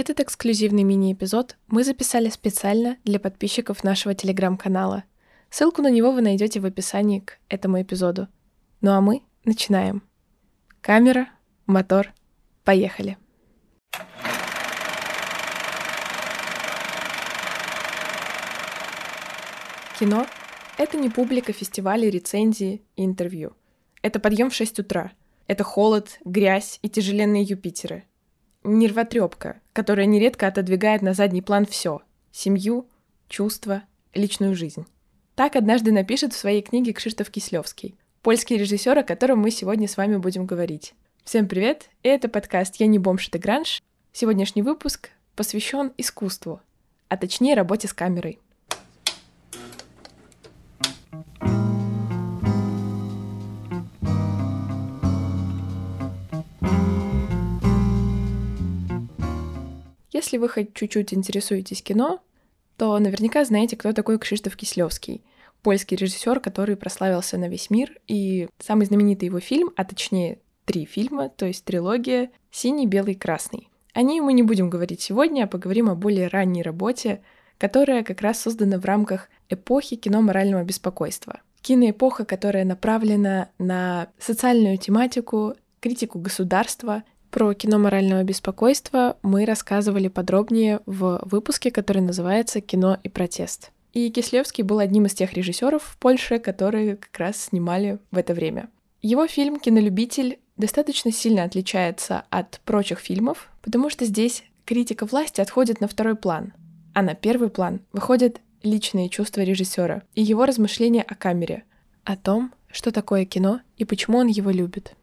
Этот эксклюзивный мини-эпизод мы записали специально для подписчиков нашего телеграм-канала. Ссылку на него вы найдете в описании к этому эпизоду. Ну а мы начинаем. Камера, мотор, поехали. Кино — это не публика фестивалей, рецензии и интервью. Это подъем в 6 утра. Это холод, грязь и тяжеленные Юпитеры. Нервотрепка, которая нередко отодвигает на задний план все — семью, чувства, личную жизнь. Так однажды напишет в своей книге Кшиштоф Кислевский, польский режиссер, о котором мы сегодня с вами будем говорить. Всем привет, и это подкаст «Я не бомж, это гранж». Сегодняшний выпуск посвящен искусству, а точнее работе с камерой — Если вы хоть чуть-чуть интересуетесь кино, то наверняка знаете, кто такой Кшиштоф Кислевский, польский режиссер, который прославился на весь мир, и самый знаменитый его фильм, а точнее три фильма, то есть трилогия «Синий, белый, красный». О ней мы не будем говорить сегодня, а поговорим о более ранней работе, которая как раз создана в рамках эпохи кино морального беспокойства. Киноэпоха, которая направлена на социальную тематику, критику государства про кино морального беспокойства мы рассказывали подробнее в выпуске, который называется «Кино и протест». И Кислевский был одним из тех режиссеров в Польше, которые как раз снимали в это время. Его фильм «Кинолюбитель» достаточно сильно отличается от прочих фильмов, потому что здесь критика власти отходит на второй план, а на первый план выходят личные чувства режиссера и его размышления о камере, о том, что такое кино и почему он его любит.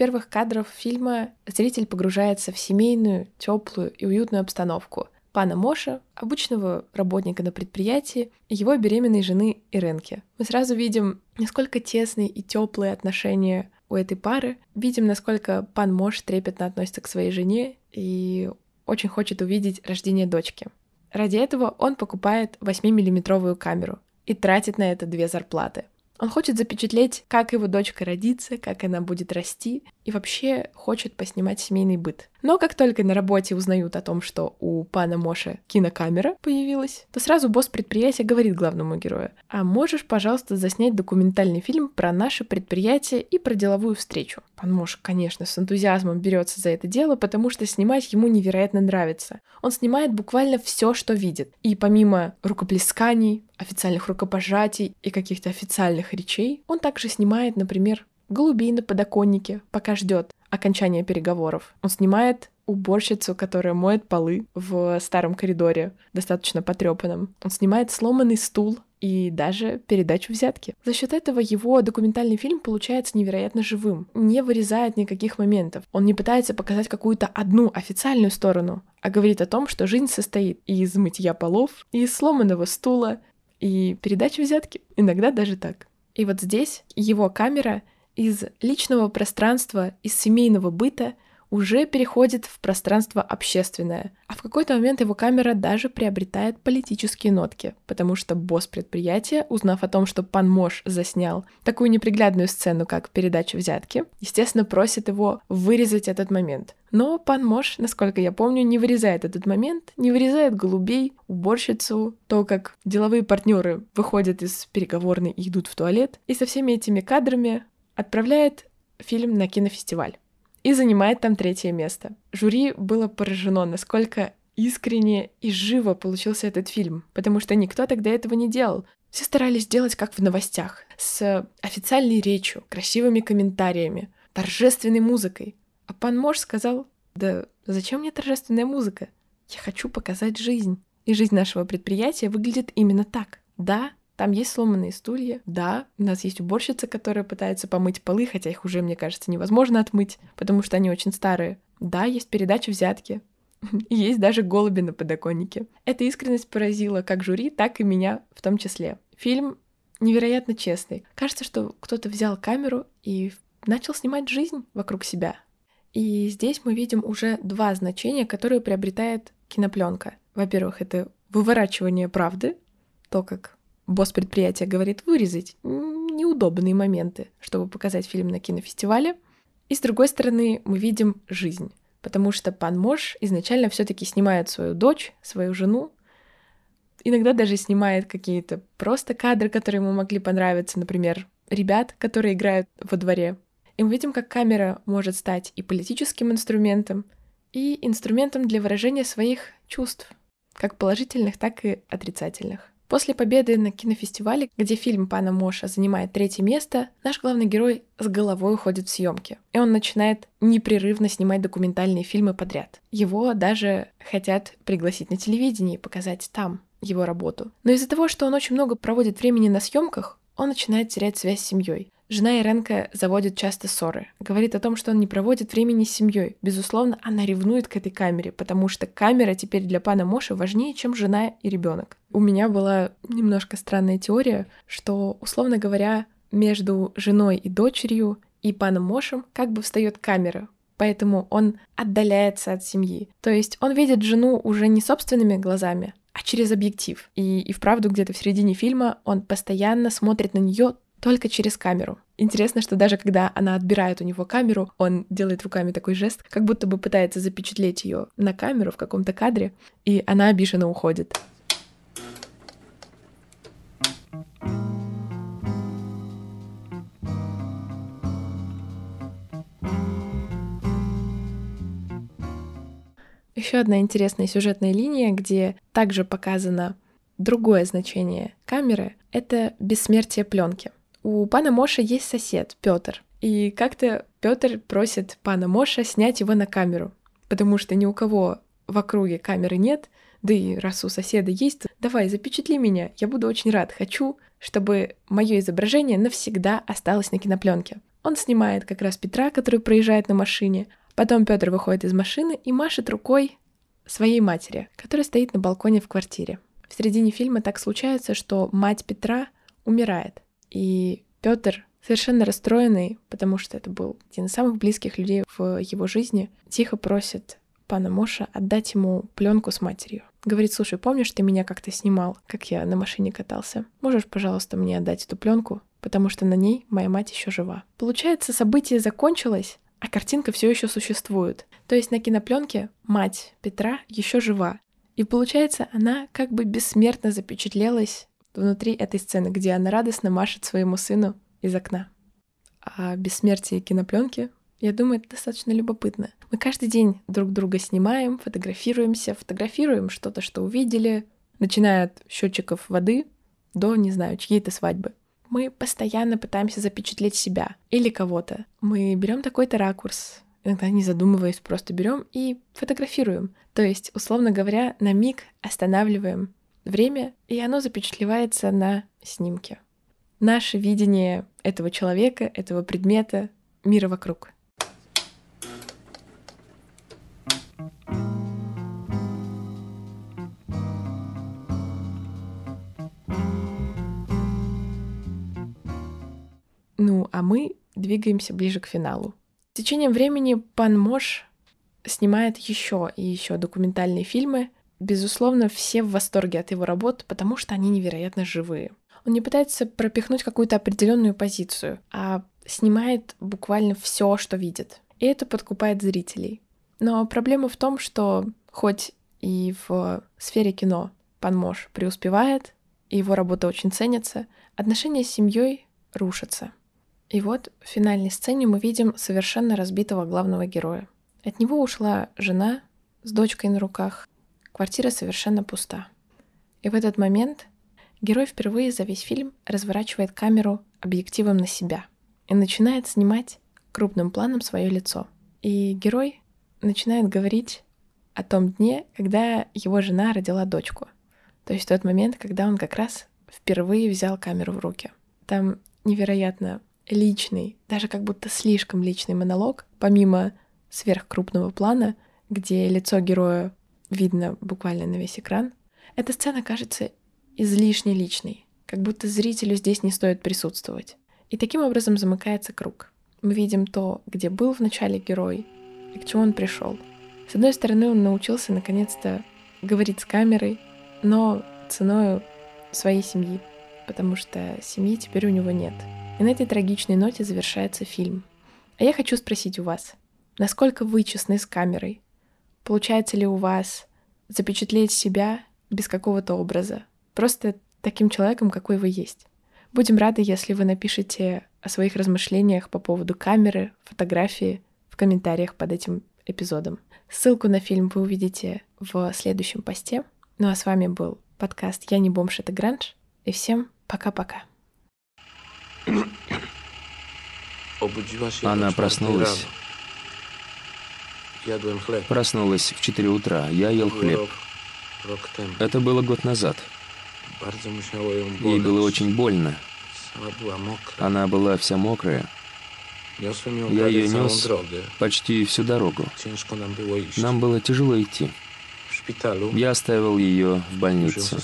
Первых кадров фильма зритель погружается в семейную, теплую и уютную обстановку пана Моша, обычного работника на предприятии, и его беременной жены Иренки. Мы сразу видим, насколько тесные и теплые отношения у этой пары, видим, насколько пан Мош трепетно относится к своей жене и очень хочет увидеть рождение дочки. Ради этого он покупает 8-миллиметровую камеру и тратит на это две зарплаты. Он хочет запечатлеть, как его дочка родится, как она будет расти, и вообще хочет поснимать семейный быт. Но как только на работе узнают о том, что у пана Моша кинокамера появилась, то сразу босс предприятия говорит главному герою, а можешь, пожалуйста, заснять документальный фильм про наше предприятие и про деловую встречу. Пан Мош, конечно, с энтузиазмом берется за это дело, потому что снимать ему невероятно нравится. Он снимает буквально все, что видит. И помимо рукоплесканий, официальных рукопожатий и каких-то официальных речей, он также снимает, например, голубей на подоконнике, пока ждет окончания переговоров. Он снимает уборщицу, которая моет полы в старом коридоре, достаточно потрепанном. Он снимает сломанный стул и даже передачу взятки. За счет этого его документальный фильм получается невероятно живым, не вырезает никаких моментов. Он не пытается показать какую-то одну официальную сторону, а говорит о том, что жизнь состоит из мытья полов, и из сломанного стула, и передачи взятки. Иногда даже так. И вот здесь его камера из личного пространства, из семейного быта уже переходит в пространство общественное, а в какой-то момент его камера даже приобретает политические нотки, потому что босс предприятия, узнав о том, что пан Мош заснял такую неприглядную сцену, как передача взятки, естественно, просит его вырезать этот момент. Но пан Мош, насколько я помню, не вырезает этот момент, не вырезает голубей, уборщицу, то, как деловые партнеры выходят из переговорной и идут в туалет. И со всеми этими кадрами отправляет фильм на кинофестиваль и занимает там третье место. Жюри было поражено, насколько искренне и живо получился этот фильм, потому что никто тогда этого не делал. Все старались делать как в новостях, с официальной речью, красивыми комментариями, торжественной музыкой. А пан Мош сказал, да зачем мне торжественная музыка? Я хочу показать жизнь. И жизнь нашего предприятия выглядит именно так. Да, там есть сломанные стулья. Да, у нас есть уборщица, которая пытается помыть полы, хотя их уже, мне кажется, невозможно отмыть, потому что они очень старые. Да, есть передача взятки. Есть даже голуби на подоконнике. Эта искренность поразила как жюри, так и меня в том числе. Фильм невероятно честный. Кажется, что кто-то взял камеру и начал снимать жизнь вокруг себя. И здесь мы видим уже два значения, которые приобретает кинопленка. Во-первых, это выворачивание правды, то, как босс предприятия говорит вырезать неудобные моменты, чтобы показать фильм на кинофестивале. И с другой стороны, мы видим жизнь, потому что пан Мош изначально все-таки снимает свою дочь, свою жену, иногда даже снимает какие-то просто кадры, которые ему могли понравиться, например, ребят, которые играют во дворе. И мы видим, как камера может стать и политическим инструментом, и инструментом для выражения своих чувств, как положительных, так и отрицательных. После победы на кинофестивале, где фильм Пана Моша занимает третье место, наш главный герой с головой уходит в съемки. И он начинает непрерывно снимать документальные фильмы подряд. Его даже хотят пригласить на телевидение и показать там его работу. Но из-за того, что он очень много проводит времени на съемках, он начинает терять связь с семьей. Жена Иренка заводит часто ссоры. Говорит о том, что он не проводит времени с семьей. Безусловно, она ревнует к этой камере, потому что камера теперь для пана Моши важнее, чем жена и ребенок. У меня была немножко странная теория, что, условно говоря, между женой и дочерью и паном Мошем как бы встает камера, поэтому он отдаляется от семьи. То есть он видит жену уже не собственными глазами, а через объектив. И, и вправду где-то в середине фильма он постоянно смотрит на нее только через камеру. Интересно, что даже когда она отбирает у него камеру, он делает руками такой жест, как будто бы пытается запечатлеть ее на камеру в каком-то кадре, и она обиженно уходит. Еще одна интересная сюжетная линия, где также показано другое значение камеры — это бессмертие пленки. У пана Моша есть сосед, Петр. И как-то Петр просит пана Моша снять его на камеру, потому что ни у кого в округе камеры нет, да и раз у соседа есть, давай, запечатли меня, я буду очень рад, хочу, чтобы мое изображение навсегда осталось на кинопленке. Он снимает как раз Петра, который проезжает на машине, потом Петр выходит из машины и машет рукой своей матери, которая стоит на балконе в квартире. В середине фильма так случается, что мать Петра умирает, и Петр, совершенно расстроенный, потому что это был один из самых близких людей в его жизни, тихо просит пана Моша отдать ему пленку с матерью. Говорит, слушай, помнишь, ты меня как-то снимал, как я на машине катался? Можешь, пожалуйста, мне отдать эту пленку, потому что на ней моя мать еще жива. Получается, событие закончилось, а картинка все еще существует. То есть на кинопленке мать Петра еще жива. И получается, она как бы бессмертно запечатлелась внутри этой сцены, где она радостно машет своему сыну из окна. А бессмертие кинопленки, я думаю, это достаточно любопытно. Мы каждый день друг друга снимаем, фотографируемся, фотографируем что-то, что увидели, начиная от счетчиков воды до, не знаю, чьей-то свадьбы. Мы постоянно пытаемся запечатлеть себя или кого-то. Мы берем такой-то ракурс, иногда не задумываясь, просто берем и фотографируем. То есть, условно говоря, на миг останавливаем время, и оно запечатлевается на снимке. Наше видение этого человека, этого предмета, мира вокруг. Ну, а мы двигаемся ближе к финалу. С течением времени пан Мош снимает еще и еще документальные фильмы, Безусловно, все в восторге от его работ, потому что они невероятно живые. Он не пытается пропихнуть какую-то определенную позицию, а снимает буквально все, что видит. И это подкупает зрителей. Но проблема в том, что хоть и в сфере кино пан Мош преуспевает, и его работа очень ценится, отношения с семьей рушатся. И вот в финальной сцене мы видим совершенно разбитого главного героя. От него ушла жена с дочкой на руках, Квартира совершенно пуста. И в этот момент герой впервые за весь фильм разворачивает камеру объективом на себя и начинает снимать крупным планом свое лицо. И герой начинает говорить о том дне, когда его жена родила дочку. То есть тот момент, когда он как раз впервые взял камеру в руки. Там невероятно личный, даже как будто слишком личный монолог, помимо сверхкрупного плана, где лицо героя видно буквально на весь экран, эта сцена кажется излишне личной, как будто зрителю здесь не стоит присутствовать. И таким образом замыкается круг. Мы видим то, где был в начале герой и к чему он пришел. С одной стороны, он научился наконец-то говорить с камерой, но ценой своей семьи. потому что семьи теперь у него нет. И на этой трагичной ноте завершается фильм. А я хочу спросить у вас, насколько вы честны с камерой? Получается ли у вас запечатлеть себя без какого-то образа? Просто таким человеком, какой вы есть. Будем рады, если вы напишите о своих размышлениях по поводу камеры, фотографии в комментариях под этим эпизодом. Ссылку на фильм вы увидите в следующем посте. Ну а с вами был подкаст «Я не бомж, это гранж». И всем пока-пока. Она проснулась. Проснулась в 4 утра. Я ел хлеб. Это было год назад. Ей было очень больно. Она была вся мокрая. Я ее нес почти всю дорогу. Нам было тяжело идти. Я оставил ее в больнице.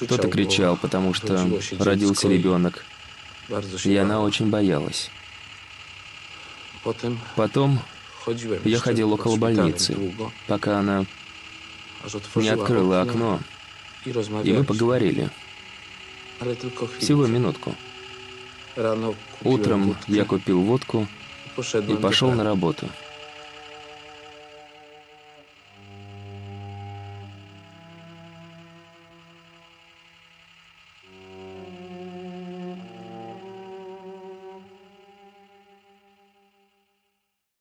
Кто-то кричал, потому что родился ребенок, и она очень боялась. Потом я ходил около больницы, пока она не открыла окно, и мы поговорили. Всего минутку. Утром я купил водку и пошел на работу.